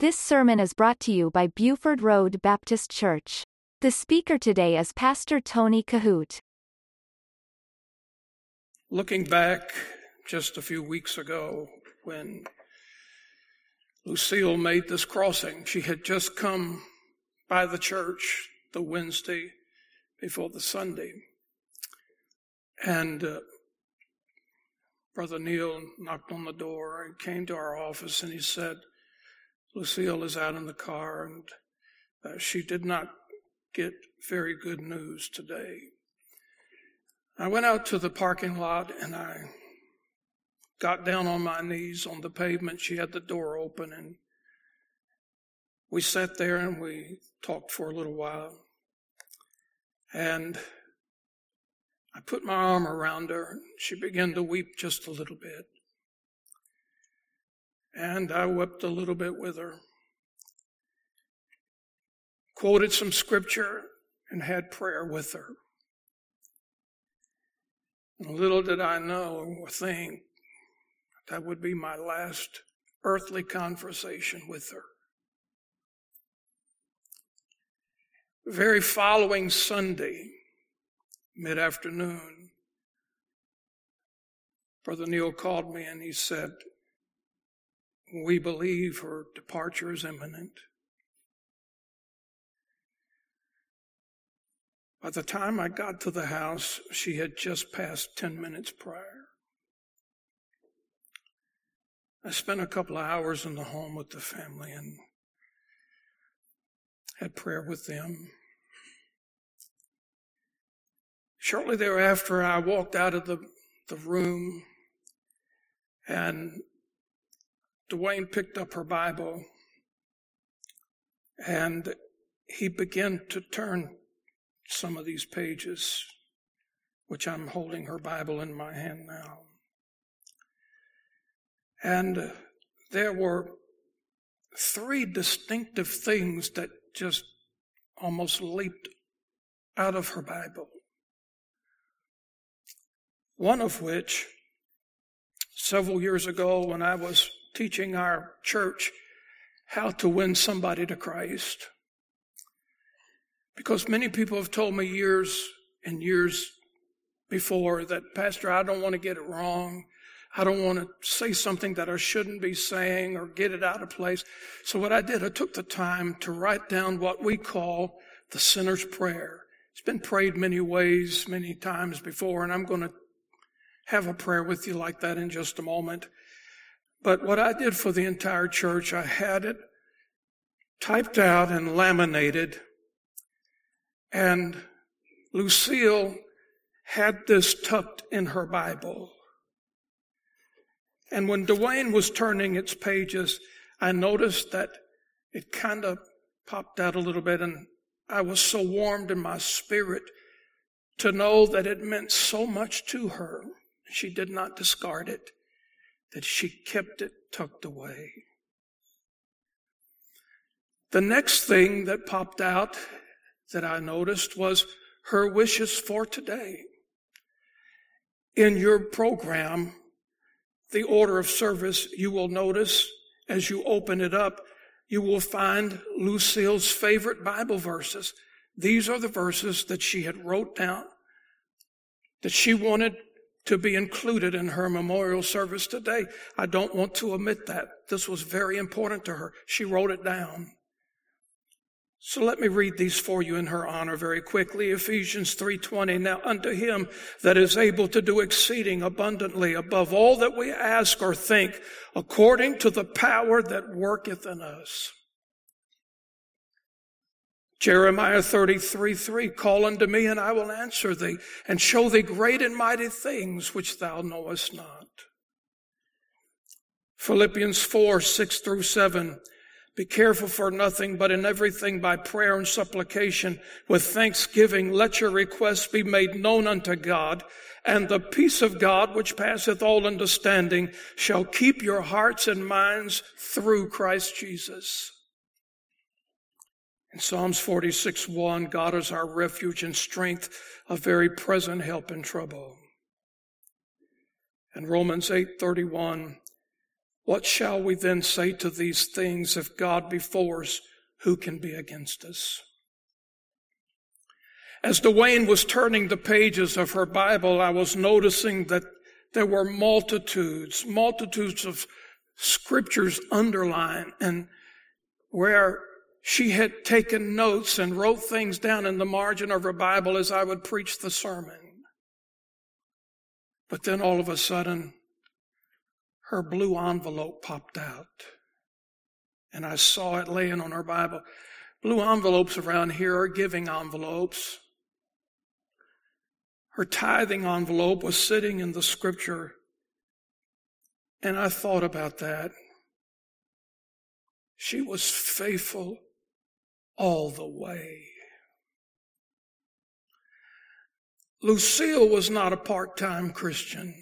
This sermon is brought to you by Buford Road Baptist Church. The speaker today is Pastor Tony Kohout. Looking back just a few weeks ago when Lucille made this crossing, she had just come by the church the Wednesday before the Sunday. And uh, Brother Neil knocked on the door and came to our office and he said, Lucille is out in the car and uh, she did not get very good news today. I went out to the parking lot and I got down on my knees on the pavement. She had the door open and we sat there and we talked for a little while. And I put my arm around her. And she began to weep just a little bit. And I wept a little bit with her. Quoted some scripture and had prayer with her. Little did I know or think that would be my last earthly conversation with her. The very following Sunday, mid afternoon, Brother Neil called me and he said, We believe her departure is imminent. By the time I got to the house, she had just passed 10 minutes prior. I spent a couple of hours in the home with the family and had prayer with them. Shortly thereafter, I walked out of the, the room and Dwayne picked up her Bible and he began to turn some of these pages, which I'm holding her Bible in my hand now. And there were three distinctive things that just almost leaped out of her Bible. One of which, several years ago, when I was teaching our church how to win somebody to Christ, because many people have told me years and years before that, Pastor, I don't want to get it wrong. I don't want to say something that I shouldn't be saying or get it out of place. So what I did, I took the time to write down what we call the sinner's prayer. It's been prayed many ways, many times before, and I'm going to have a prayer with you like that in just a moment. But what I did for the entire church, I had it typed out and laminated. And Lucille had this tucked in her Bible. And when Dwayne was turning its pages, I noticed that it kind of popped out a little bit and I was so warmed in my spirit to know that it meant so much to her. She did not discard it, that she kept it tucked away. The next thing that popped out that I noticed was her wishes for today. In your program, the order of service, you will notice as you open it up, you will find Lucille's favorite Bible verses. These are the verses that she had wrote down that she wanted to be included in her memorial service today. I don't want to omit that. This was very important to her. She wrote it down. So let me read these for you in her honor very quickly. Ephesians 3:20. Now unto him that is able to do exceeding abundantly above all that we ask or think, according to the power that worketh in us. Jeremiah 33, 3, call unto me and I will answer thee and show thee great and mighty things which thou knowest not. Philippians 4, 6 through 7, be careful for nothing, but in everything by prayer and supplication with thanksgiving, let your requests be made known unto God, and the peace of God, which passeth all understanding, shall keep your hearts and minds through Christ Jesus. In Psalms 46, 1, God is our refuge and strength, a very present help in trouble. And Romans 8, 31, What shall we then say to these things? If God be for us, who can be against us? As Dwayne was turning the pages of her Bible, I was noticing that there were multitudes, multitudes of scriptures underlined and where she had taken notes and wrote things down in the margin of her Bible as I would preach the sermon. But then all of a sudden, her blue envelope popped out. And I saw it laying on her Bible. Blue envelopes around here are giving envelopes. Her tithing envelope was sitting in the scripture. And I thought about that. She was faithful all the way. Lucille was not a part time Christian.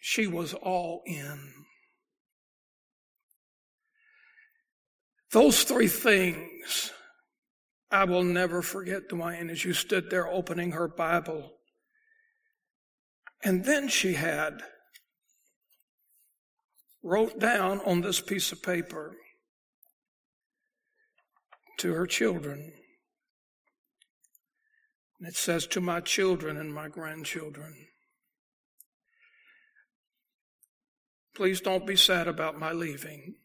She was all in. Those three things I will never forget, Dwayne, as you stood there opening her Bible. And then she had wrote down on this piece of paper to her children. And it says, To my children and my grandchildren. Please don't be sad about my leaving.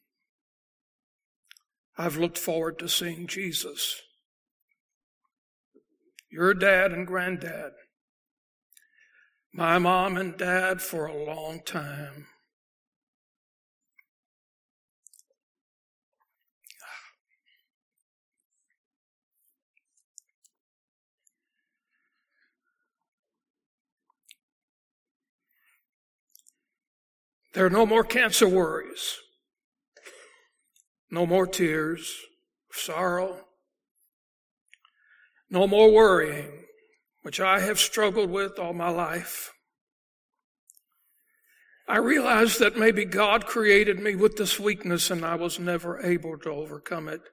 I've looked forward to seeing Jesus. Your dad and granddad. My mom and dad for a long time. There are no more cancer worries, no more tears, sorrow, no more worrying, which I have struggled with all my life. I realized that maybe God created me with this weakness and I was never able to overcome it.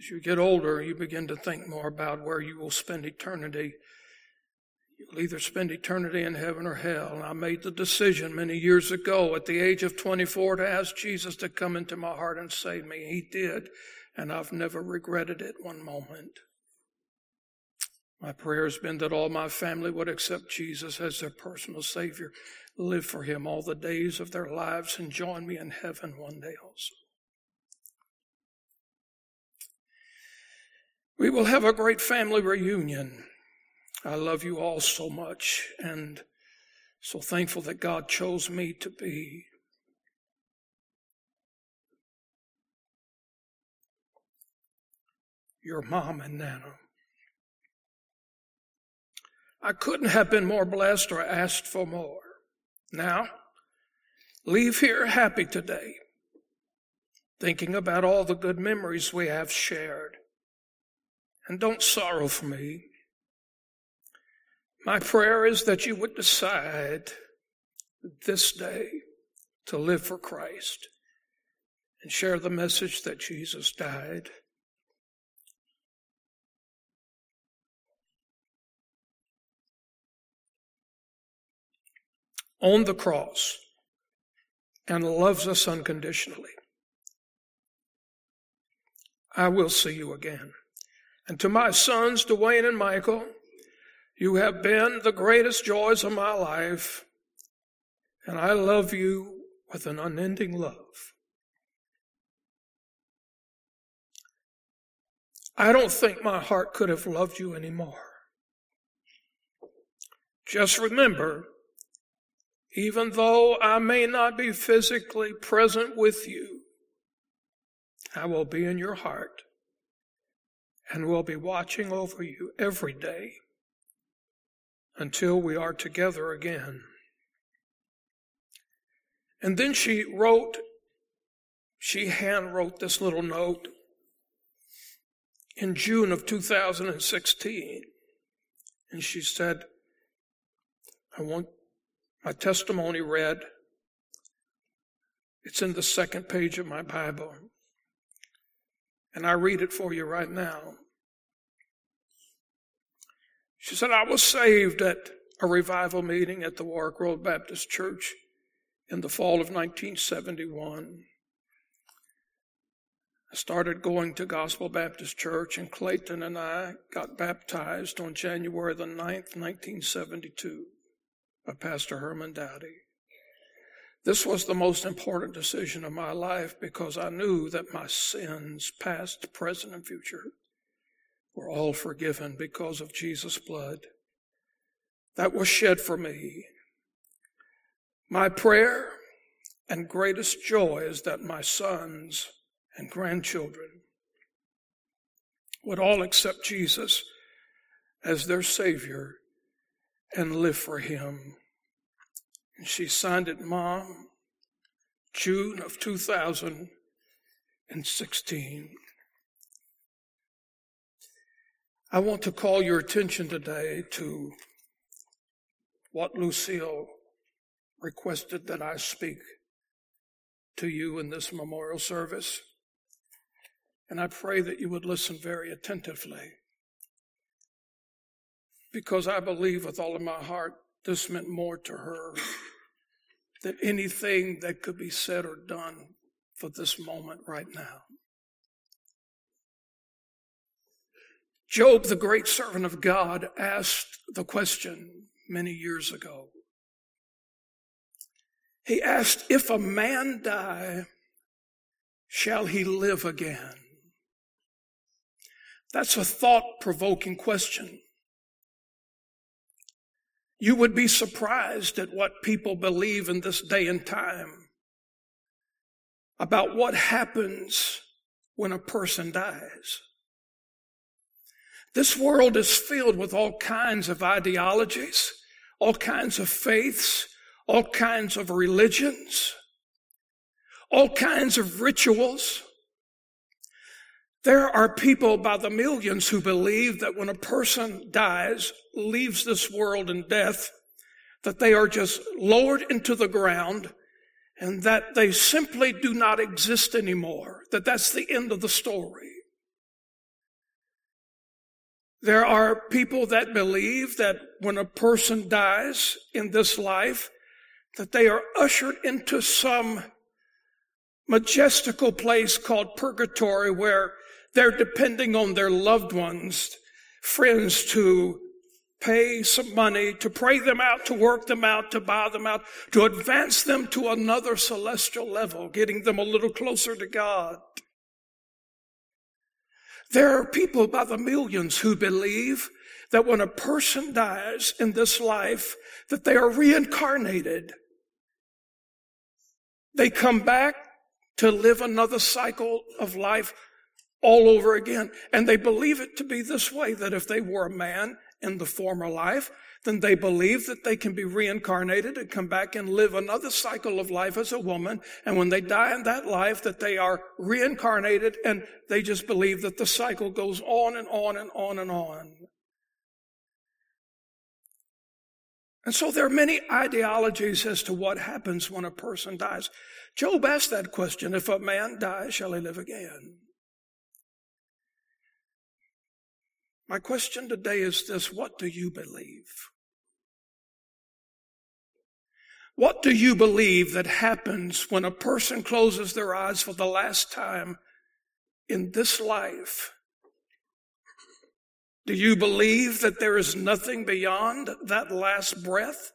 As you get older, you begin to think more about where you will spend eternity. You'll either spend eternity in heaven or hell. And I made the decision many years ago at the age of 24 to ask Jesus to come into my heart and save me. He did, and I've never regretted it one moment. My prayer has been that all my family would accept Jesus as their personal Savior, live for Him all the days of their lives, and join me in heaven one day also. We will have a great family reunion. I love you all so much and so thankful that God chose me to be your mom and Nana. I couldn't have been more blessed or asked for more. Now, leave here happy today, thinking about all the good memories we have shared. And don't sorrow for me. My prayer is that you would decide this day to live for Christ and share the message that Jesus died on the cross and loves us unconditionally. I will see you again. And to my sons, Dwayne and Michael, you have been the greatest joys of my life, and I love you with an unending love. I don't think my heart could have loved you anymore. Just remember even though I may not be physically present with you, I will be in your heart and will be watching over you every day until we are together again. And then she wrote, she hand wrote this little note in June of 2016. And she said, I want my testimony read. It's in the second page of my Bible. And I read it for you right now. She said, I was saved at a revival meeting at the Warwick Road Baptist Church in the fall of 1971. I started going to Gospel Baptist Church, and Clayton and I got baptized on January the 9th, 1972, by Pastor Herman Dowdy. This was the most important decision of my life because I knew that my sins, past, present, and future, were all forgiven because of Jesus' blood that was shed for me. My prayer and greatest joy is that my sons and grandchildren would all accept Jesus as their Savior and live for Him. And she signed it, Mom, June of 2016. I want to call your attention today to what Lucille requested that I speak to you in this memorial service. And I pray that you would listen very attentively. Because I believe with all of my heart this meant more to her than anything that could be said or done for this moment right now. Job, the great servant of God, asked the question many years ago. He asked, If a man die, shall he live again? That's a thought provoking question. You would be surprised at what people believe in this day and time about what happens when a person dies. This world is filled with all kinds of ideologies, all kinds of faiths, all kinds of religions, all kinds of rituals. There are people by the millions who believe that when a person dies, leaves this world in death, that they are just lowered into the ground and that they simply do not exist anymore, that that's the end of the story. There are people that believe that when a person dies in this life, that they are ushered into some majestical place called purgatory where they're depending on their loved ones, friends to pay some money, to pray them out, to work them out, to buy them out, to advance them to another celestial level, getting them a little closer to God. There are people by the millions who believe that when a person dies in this life, that they are reincarnated. They come back to live another cycle of life all over again. And they believe it to be this way, that if they were a man in the former life, then they believe that they can be reincarnated and come back and live another cycle of life as a woman. And when they die in that life, that they are reincarnated and they just believe that the cycle goes on and on and on and on. And so there are many ideologies as to what happens when a person dies. Job asked that question if a man dies, shall he live again? My question today is this What do you believe? What do you believe that happens when a person closes their eyes for the last time in this life? Do you believe that there is nothing beyond that last breath?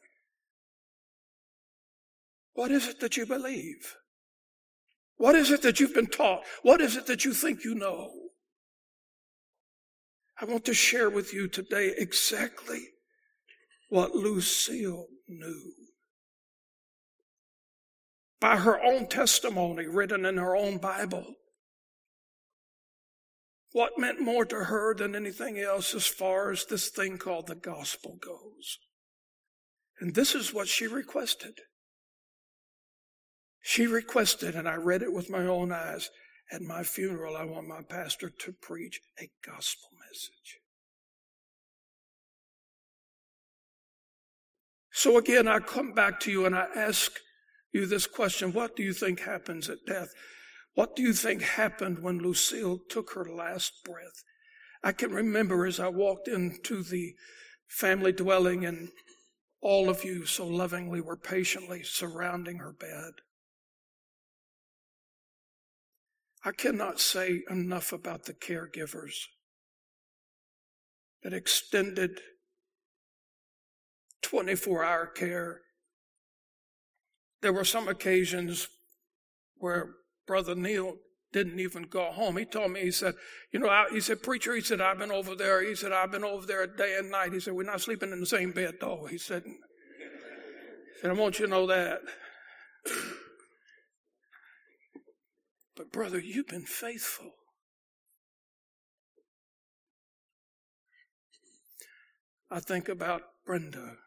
What is it that you believe? What is it that you've been taught? What is it that you think you know? I want to share with you today exactly what Lucille knew. By her own testimony written in her own Bible. What meant more to her than anything else as far as this thing called the gospel goes. And this is what she requested. She requested, and I read it with my own eyes, at my funeral, I want my pastor to preach a gospel message. So again, I come back to you and I ask you this question What do you think happens at death? What do you think happened when Lucille took her last breath? I can remember as I walked into the family dwelling and all of you so lovingly were patiently surrounding her bed. I cannot say enough about the caregivers that extended 24 hour care. There were some occasions where Brother Neil didn't even go home. He told me, he said, you know, I, he said, preacher, he said, I've been over there. He said, I've been over there day and night. He said, we're not sleeping in the same bed though. He said, he said I want you to know that. But brother, you've been faithful. I think about Brenda,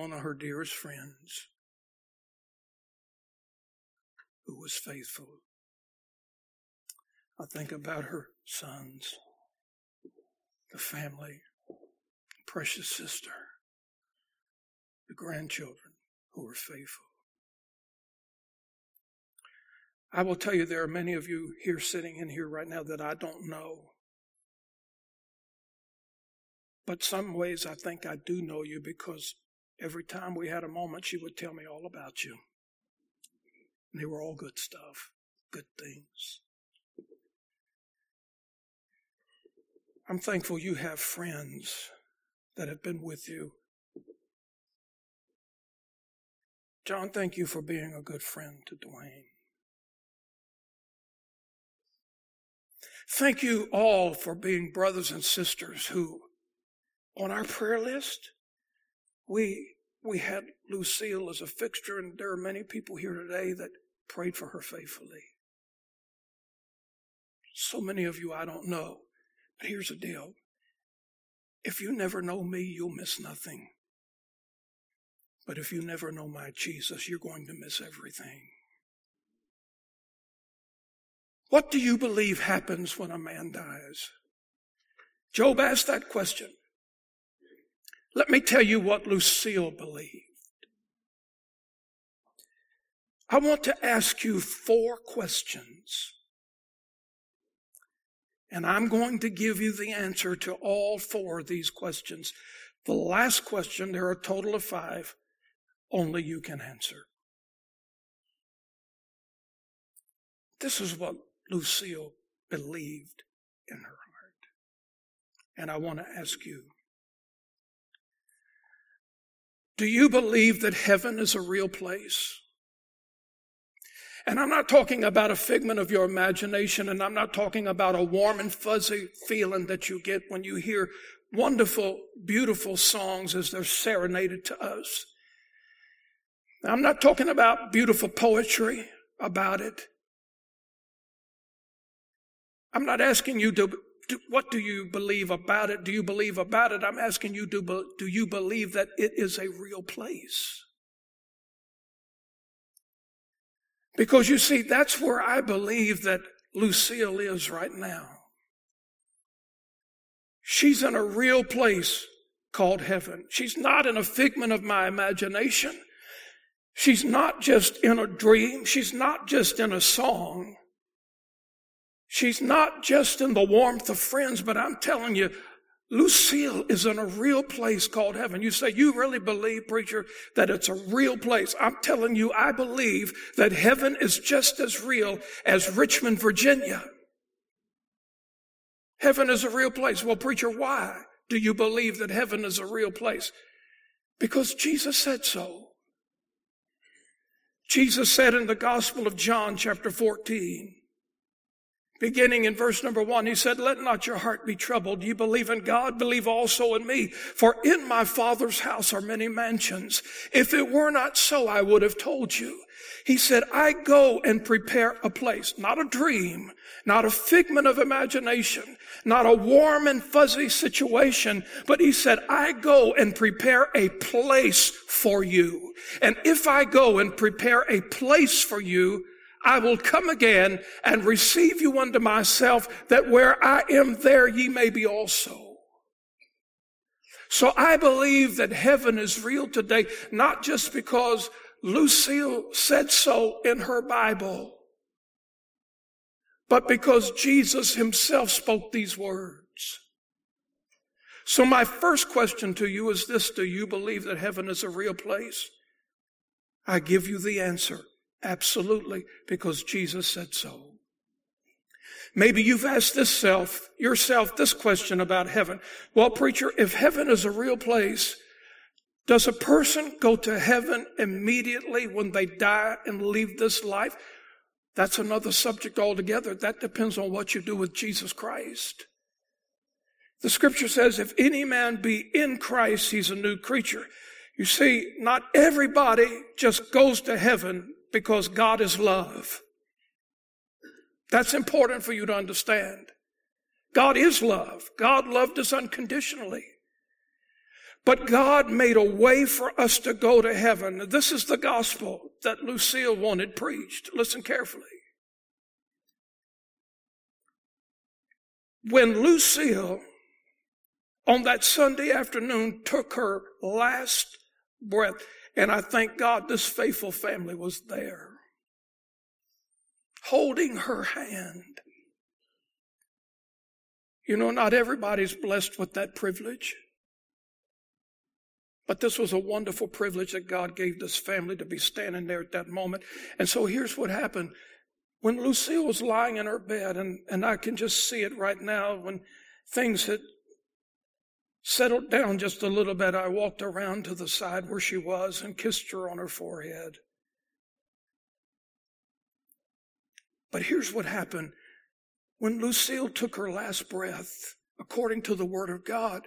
one of her dearest friends who was faithful. I think about her sons, the family, precious sister, the grandchildren who were faithful. I will tell you, there are many of you here sitting in here right now that I don't know. But some ways I think I do know you because every time we had a moment, she would tell me all about you. And they were all good stuff, good things. I'm thankful you have friends that have been with you. John, thank you for being a good friend to Dwayne. Thank you all for being brothers and sisters who, on our prayer list, we we had Lucille as a fixture, and there are many people here today that prayed for her faithfully. So many of you I don't know. But here's the deal if you never know me, you'll miss nothing. But if you never know my Jesus, you're going to miss everything. What do you believe happens when a man dies? Job asked that question. Let me tell you what Lucille believed. I want to ask you four questions. And I'm going to give you the answer to all four of these questions. The last question, there are a total of five, only you can answer. This is what Lucille believed in her heart. And I want to ask you do you believe that heaven is a real place? And I'm not talking about a figment of your imagination, and I'm not talking about a warm and fuzzy feeling that you get when you hear wonderful, beautiful songs as they're serenaded to us. I'm not talking about beautiful poetry about it. I'm not asking you to do, what do you believe about it? Do you believe about it? I'm asking you, do, do you believe that it is a real place? Because you see, that's where I believe that Lucille is right now. She's in a real place called heaven. She's not in a figment of my imagination. She's not just in a dream. She's not just in a song. She's not just in the warmth of friends, but I'm telling you, Lucille is in a real place called heaven. You say, you really believe, preacher, that it's a real place. I'm telling you, I believe that heaven is just as real as Richmond, Virginia. Heaven is a real place. Well, preacher, why do you believe that heaven is a real place? Because Jesus said so. Jesus said in the Gospel of John, chapter 14, Beginning in verse number one, he said, Let not your heart be troubled. You believe in God, believe also in me. For in my Father's house are many mansions. If it were not so, I would have told you. He said, I go and prepare a place, not a dream, not a figment of imagination, not a warm and fuzzy situation, but he said, I go and prepare a place for you. And if I go and prepare a place for you, I will come again and receive you unto myself, that where I am, there ye may be also. So I believe that heaven is real today, not just because Lucille said so in her Bible, but because Jesus himself spoke these words. So my first question to you is this. Do you believe that heaven is a real place? I give you the answer. Absolutely. Because Jesus said so. Maybe you've asked this self, yourself this question about heaven. Well, preacher, if heaven is a real place, does a person go to heaven immediately when they die and leave this life? That's another subject altogether. That depends on what you do with Jesus Christ. The scripture says, if any man be in Christ, he's a new creature. You see, not everybody just goes to heaven because God is love. That's important for you to understand. God is love. God loved us unconditionally. But God made a way for us to go to heaven. This is the gospel that Lucille wanted preached. Listen carefully. When Lucille, on that Sunday afternoon, took her last breath, and I thank God this faithful family was there holding her hand. You know, not everybody's blessed with that privilege. But this was a wonderful privilege that God gave this family to be standing there at that moment. And so here's what happened. When Lucille was lying in her bed, and, and I can just see it right now, when things had settled down just a little bit, I walked around to the side where she was and kissed her on her forehead. But here's what happened. When Lucille took her last breath, according to the Word of God,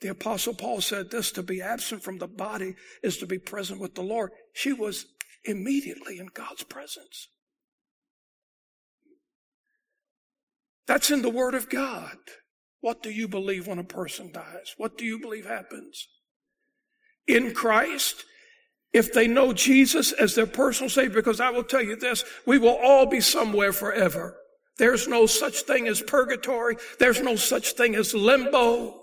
the Apostle Paul said this to be absent from the body is to be present with the Lord. She was immediately in God's presence. That's in the Word of God. What do you believe when a person dies? What do you believe happens? In Christ, if they know Jesus as their personal Savior, because I will tell you this, we will all be somewhere forever. There's no such thing as purgatory. There's no such thing as limbo.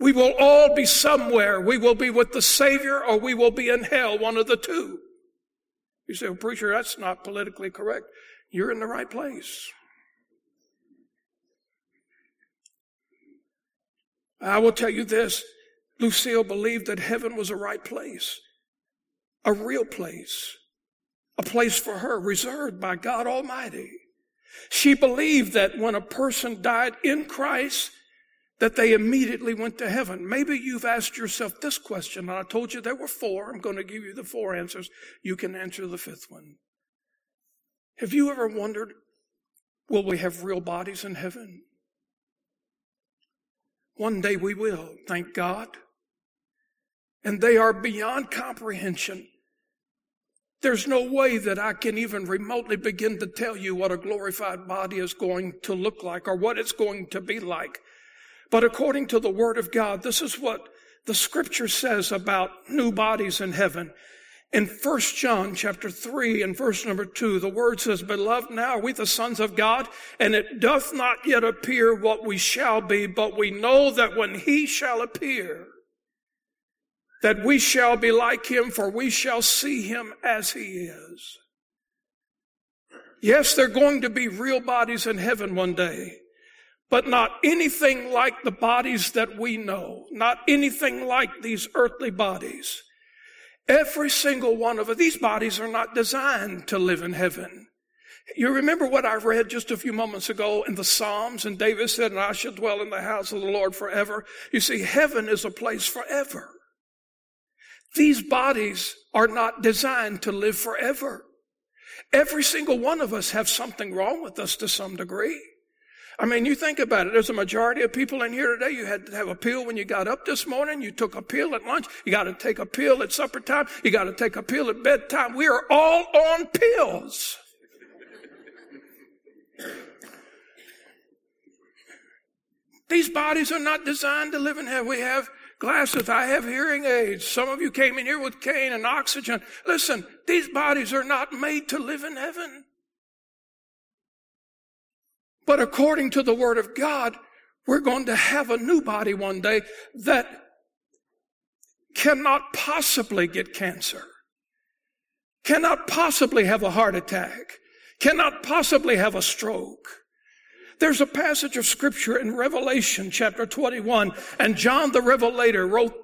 We will all be somewhere. We will be with the Savior or we will be in hell, one of the two. You say, well, preacher, that's not politically correct. You're in the right place. I will tell you this. Lucille believed that heaven was a right place, a real place, a place for her reserved by God Almighty. She believed that when a person died in Christ, that they immediately went to heaven. Maybe you've asked yourself this question, and I told you there were four. I'm going to give you the four answers. You can answer the fifth one. Have you ever wondered, will we have real bodies in heaven? One day we will, thank God and they are beyond comprehension. There's no way that I can even remotely begin to tell you what a glorified body is going to look like or what it's going to be like. But according to the Word of God, this is what the Scripture says about new bodies in heaven. In 1 John chapter 3 and verse number 2, the Word says, Beloved, now are we the sons of God, and it doth not yet appear what we shall be, but we know that when He shall appear, that we shall be like him, for we shall see him as he is. Yes, they're going to be real bodies in heaven one day, but not anything like the bodies that we know, not anything like these earthly bodies. Every single one of these bodies are not designed to live in heaven. You remember what I read just a few moments ago in the Psalms, and David said, and I shall dwell in the house of the Lord forever. You see, heaven is a place forever. These bodies are not designed to live forever. Every single one of us have something wrong with us to some degree. I mean, you think about it. There's a majority of people in here today. You had to have a pill when you got up this morning. You took a pill at lunch. You got to take a pill at supper time. You got to take a pill at bedtime. We are all on pills. These bodies are not designed to live in heaven. We have glasses. I have hearing aids. Some of you came in here with cane and oxygen. Listen, these bodies are not made to live in heaven. But according to the Word of God, we're going to have a new body one day that cannot possibly get cancer, cannot possibly have a heart attack, cannot possibly have a stroke. There's a passage of scripture in Revelation chapter 21, and John the Revelator wrote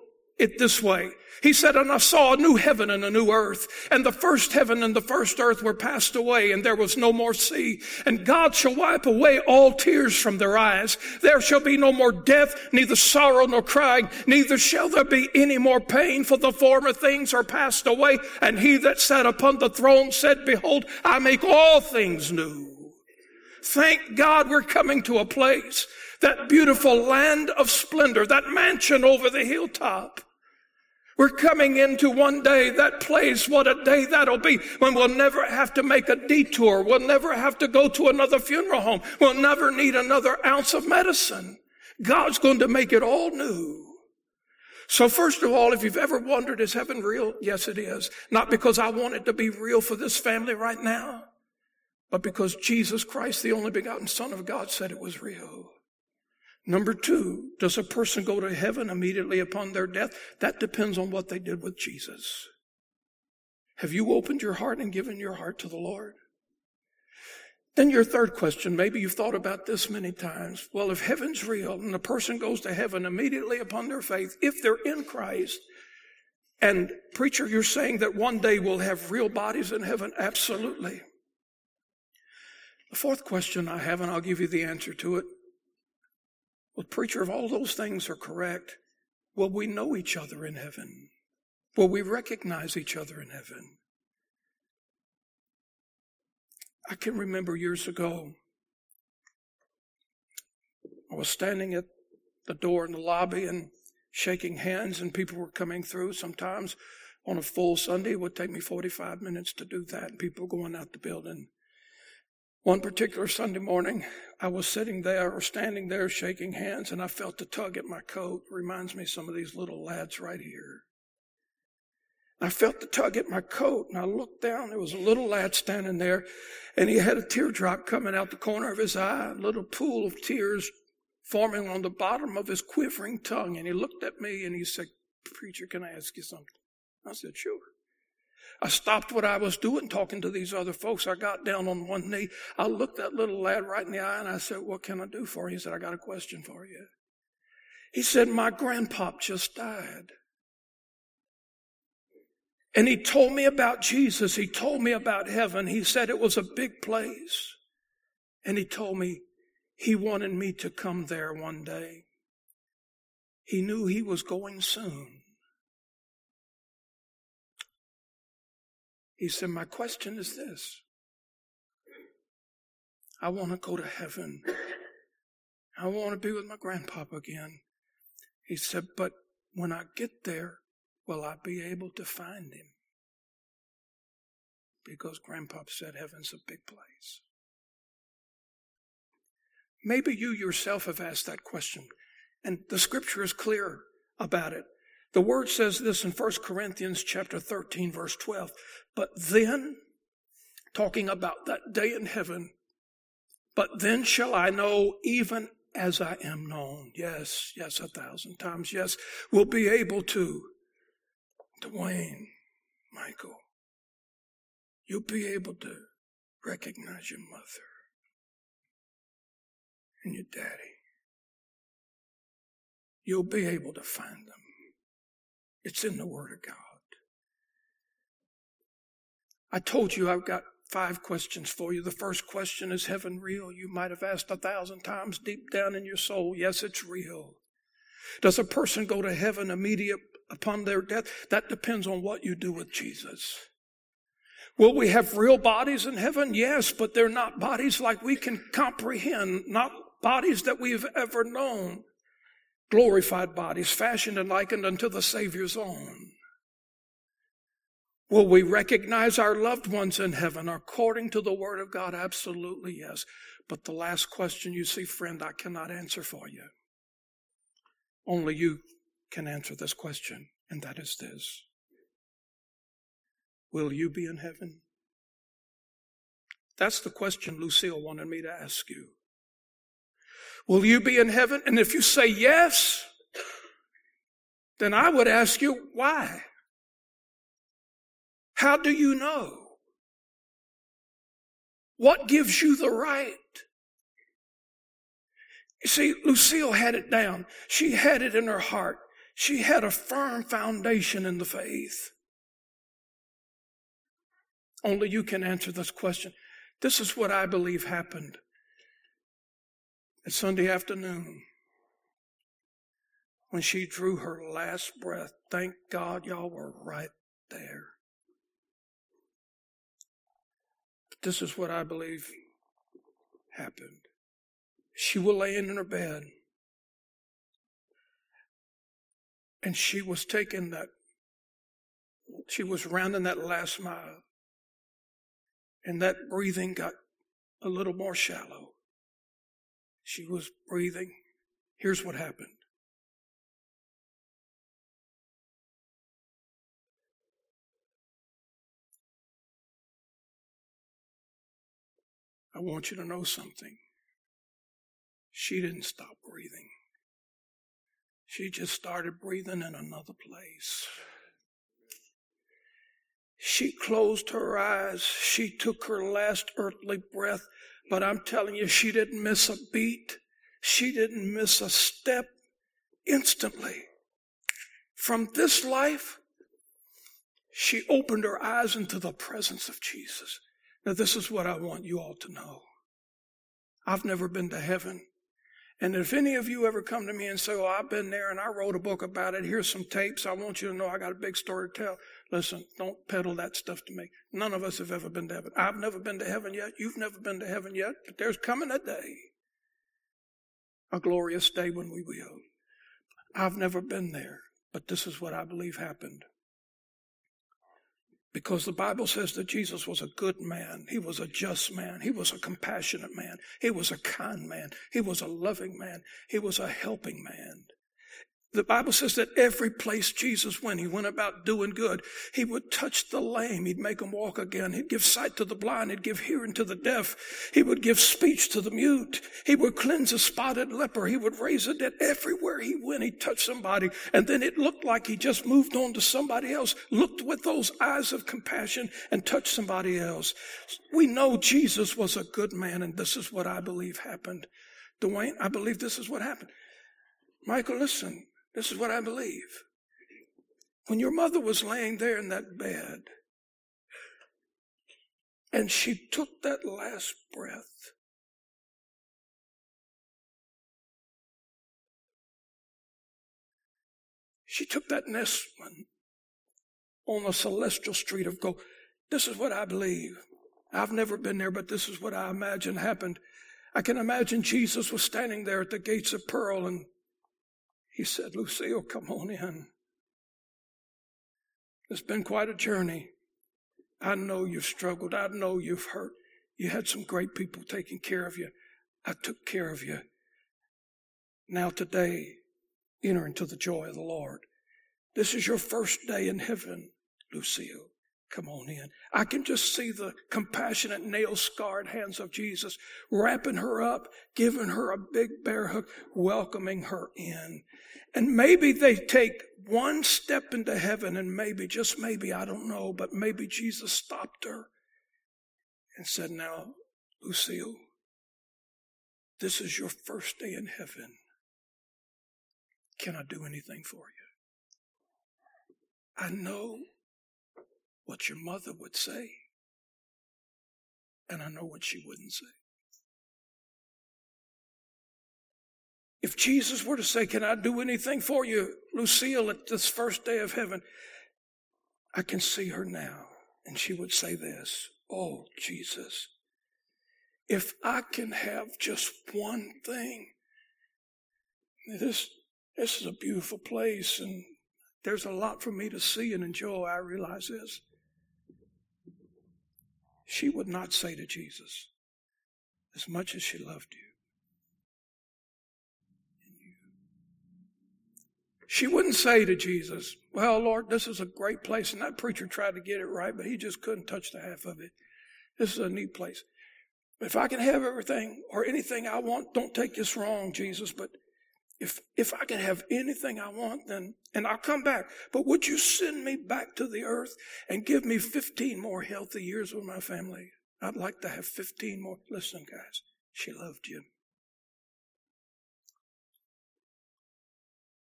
it this way. He said, and I saw a new heaven and a new earth, and the first heaven and the first earth were passed away, and there was no more sea. And God shall wipe away all tears from their eyes. There shall be no more death, neither sorrow nor crying, neither shall there be any more pain, for the former things are passed away. And he that sat upon the throne said, Behold, I make all things new. Thank God we're coming to a place, that beautiful land of splendor, that mansion over the hilltop we're coming into one day, that place, what a day that'll be, when we'll never have to make a detour. We'll never have to go to another funeral home. We'll never need another ounce of medicine. God's going to make it all new. So first of all, if you've ever wondered, is heaven real? Yes, it is. Not because I want it to be real for this family right now, but because Jesus Christ, the only begotten Son of God, said it was real. Number two, does a person go to heaven immediately upon their death? That depends on what they did with Jesus. Have you opened your heart and given your heart to the Lord? Then your third question, maybe you've thought about this many times. Well, if heaven's real and a person goes to heaven immediately upon their faith, if they're in Christ, and preacher, you're saying that one day we'll have real bodies in heaven? Absolutely. The fourth question I have, and I'll give you the answer to it. Well, preacher, if all those things are correct, will we know each other in heaven? Will we recognize each other in heaven? I can remember years ago, I was standing at the door in the lobby and shaking hands, and people were coming through. Sometimes on a full Sunday, it would take me 45 minutes to do that, and people going out the building. One particular Sunday morning, I was sitting there or standing there shaking hands, and I felt a tug at my coat. Reminds me of some of these little lads right here. I felt the tug at my coat, and I looked down. There was a little lad standing there, and he had a teardrop coming out the corner of his eye, a little pool of tears forming on the bottom of his quivering tongue. And he looked at me and he said, Preacher, can I ask you something? I said, Sure. I stopped what I was doing talking to these other folks. I got down on one knee. I looked that little lad right in the eye and I said, What can I do for you? He said, I got a question for you. He said, My grandpop just died. And he told me about Jesus. He told me about heaven. He said it was a big place. And he told me he wanted me to come there one day. He knew he was going soon. He said, My question is this I want to go to heaven. I want to be with my grandpapa again. He said, But when I get there, will I be able to find him? Because grandpapa said heaven's a big place. Maybe you yourself have asked that question, and the scripture is clear about it. The word says this in 1 Corinthians chapter 13 verse 12. But then, talking about that day in heaven, but then shall I know even as I am known. Yes, yes, a thousand times. Yes, we'll be able to. Dwayne, Michael, you'll be able to recognize your mother and your daddy. You'll be able to find them. It's in the Word of God. I told you I've got five questions for you. The first question is heaven real? You might have asked a thousand times deep down in your soul. Yes, it's real. Does a person go to heaven immediate upon their death? That depends on what you do with Jesus. Will we have real bodies in heaven? Yes, but they're not bodies like we can comprehend, not bodies that we've ever known glorified bodies, fashioned and likened unto the Savior's own. Will we recognize our loved ones in heaven according to the Word of God? Absolutely, yes. But the last question you see, friend, I cannot answer for you. Only you can answer this question, and that is this Will you be in heaven? That's the question Lucille wanted me to ask you. Will you be in heaven? And if you say yes, then I would ask you, why? How do you know? What gives you the right You see, Lucille had it down. She had it in her heart. She had a firm foundation in the faith. Only you can answer this question. This is what I believe happened. At Sunday afternoon, when she drew her last breath, thank God y'all were right there. This is what I believe happened. She was laying in her bed. And she was taking that, she was rounding that last mile. And that breathing got a little more shallow. She was breathing. Here's what happened. I want you to know something. She didn't stop breathing. She just started breathing in another place. She closed her eyes. She took her last earthly breath. But I'm telling you, she didn't miss a beat. She didn't miss a step instantly. From this life, she opened her eyes into the presence of Jesus. Now, this is what I want you all to know. I've never been to heaven. And if any of you ever come to me and say, Oh, I've been there and I wrote a book about it, here's some tapes, I want you to know I got a big story to tell. Listen, don't peddle that stuff to me. None of us have ever been to heaven. I've never been to heaven yet. You've never been to heaven yet. But there's coming a day, a glorious day when we will. I've never been there, but this is what I believe happened. Because the Bible says that Jesus was a good man. He was a just man. He was a compassionate man. He was a kind man. He was a loving man. He was a helping man. The Bible says that every place Jesus went, he went about doing good. He would touch the lame. He'd make them walk again. He'd give sight to the blind. He'd give hearing to the deaf. He would give speech to the mute. He would cleanse a spotted leper. He would raise a dead. Everywhere he went, he touched somebody. And then it looked like he just moved on to somebody else, looked with those eyes of compassion and touched somebody else. We know Jesus was a good man, and this is what I believe happened. Dwayne, I believe this is what happened. Michael, listen. This is what I believe. When your mother was laying there in that bed and she took that last breath, she took that nestman on the celestial street of gold. This is what I believe. I've never been there, but this is what I imagine happened. I can imagine Jesus was standing there at the gates of pearl and he said, Lucille, come on in. It's been quite a journey. I know you've struggled. I know you've hurt. You had some great people taking care of you. I took care of you. Now, today, enter into the joy of the Lord. This is your first day in heaven, Lucille. Come on in. I can just see the compassionate, nail scarred hands of Jesus wrapping her up, giving her a big bear hug, welcoming her in. And maybe they take one step into heaven, and maybe, just maybe, I don't know, but maybe Jesus stopped her and said, Now, Lucille, this is your first day in heaven. Can I do anything for you? I know what your mother would say, and I know what she wouldn't say. If Jesus were to say, Can I do anything for you, Lucille, at this first day of heaven? I can see her now, and she would say this Oh, Jesus, if I can have just one thing, this, this is a beautiful place, and there's a lot for me to see and enjoy. I realize this she would not say to Jesus, as much as she loved you, she wouldn't say to Jesus, Well, Lord, this is a great place. And that preacher tried to get it right, but he just couldn't touch the half of it. This is a neat place. If I can have everything or anything I want, don't take this wrong, Jesus, but if, if I can have anything I want, then, and I'll come back. But would you send me back to the earth and give me 15 more healthy years with my family? I'd like to have 15 more. Listen, guys, she loved you.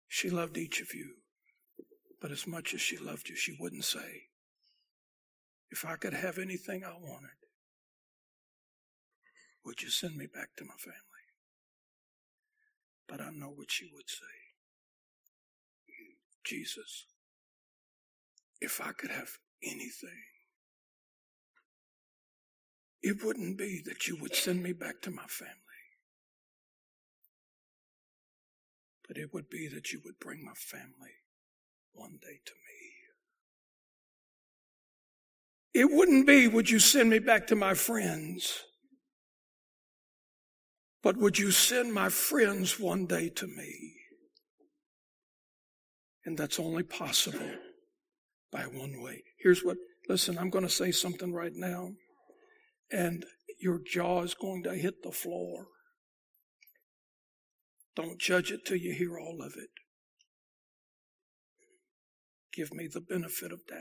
She loved each of you. But as much as she loved you, she wouldn't say, if I could have anything I wanted, would you send me back to my family? But I know what you would say. Jesus, if I could have anything, it wouldn't be that you would send me back to my family, but it would be that you would bring my family one day to me. It wouldn't be, would you send me back to my friends? But would you send my friends one day to me? And that's only possible by one way. Here's what, listen, I'm going to say something right now, and your jaw is going to hit the floor. Don't judge it till you hear all of it. Give me the benefit of doubt.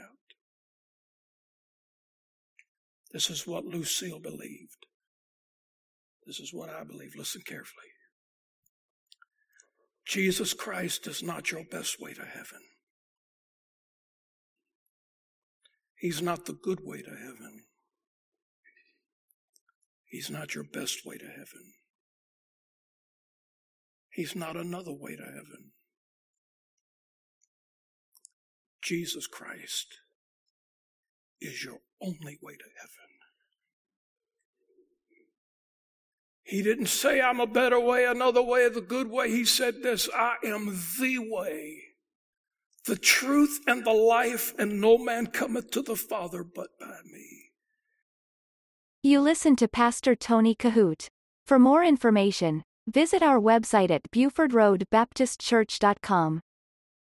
This is what Lucille believed. This is what I believe. Listen carefully. Jesus Christ is not your best way to heaven. He's not the good way to heaven. He's not your best way to heaven. He's not another way to heaven. Jesus Christ is your only way to heaven. He didn't say, I'm a better way, another way, the good way. He said this I am the way, the truth, and the life, and no man cometh to the Father but by me. You listen to Pastor Tony Kohout. For more information, visit our website at BufordRoadBaptistChurch.com.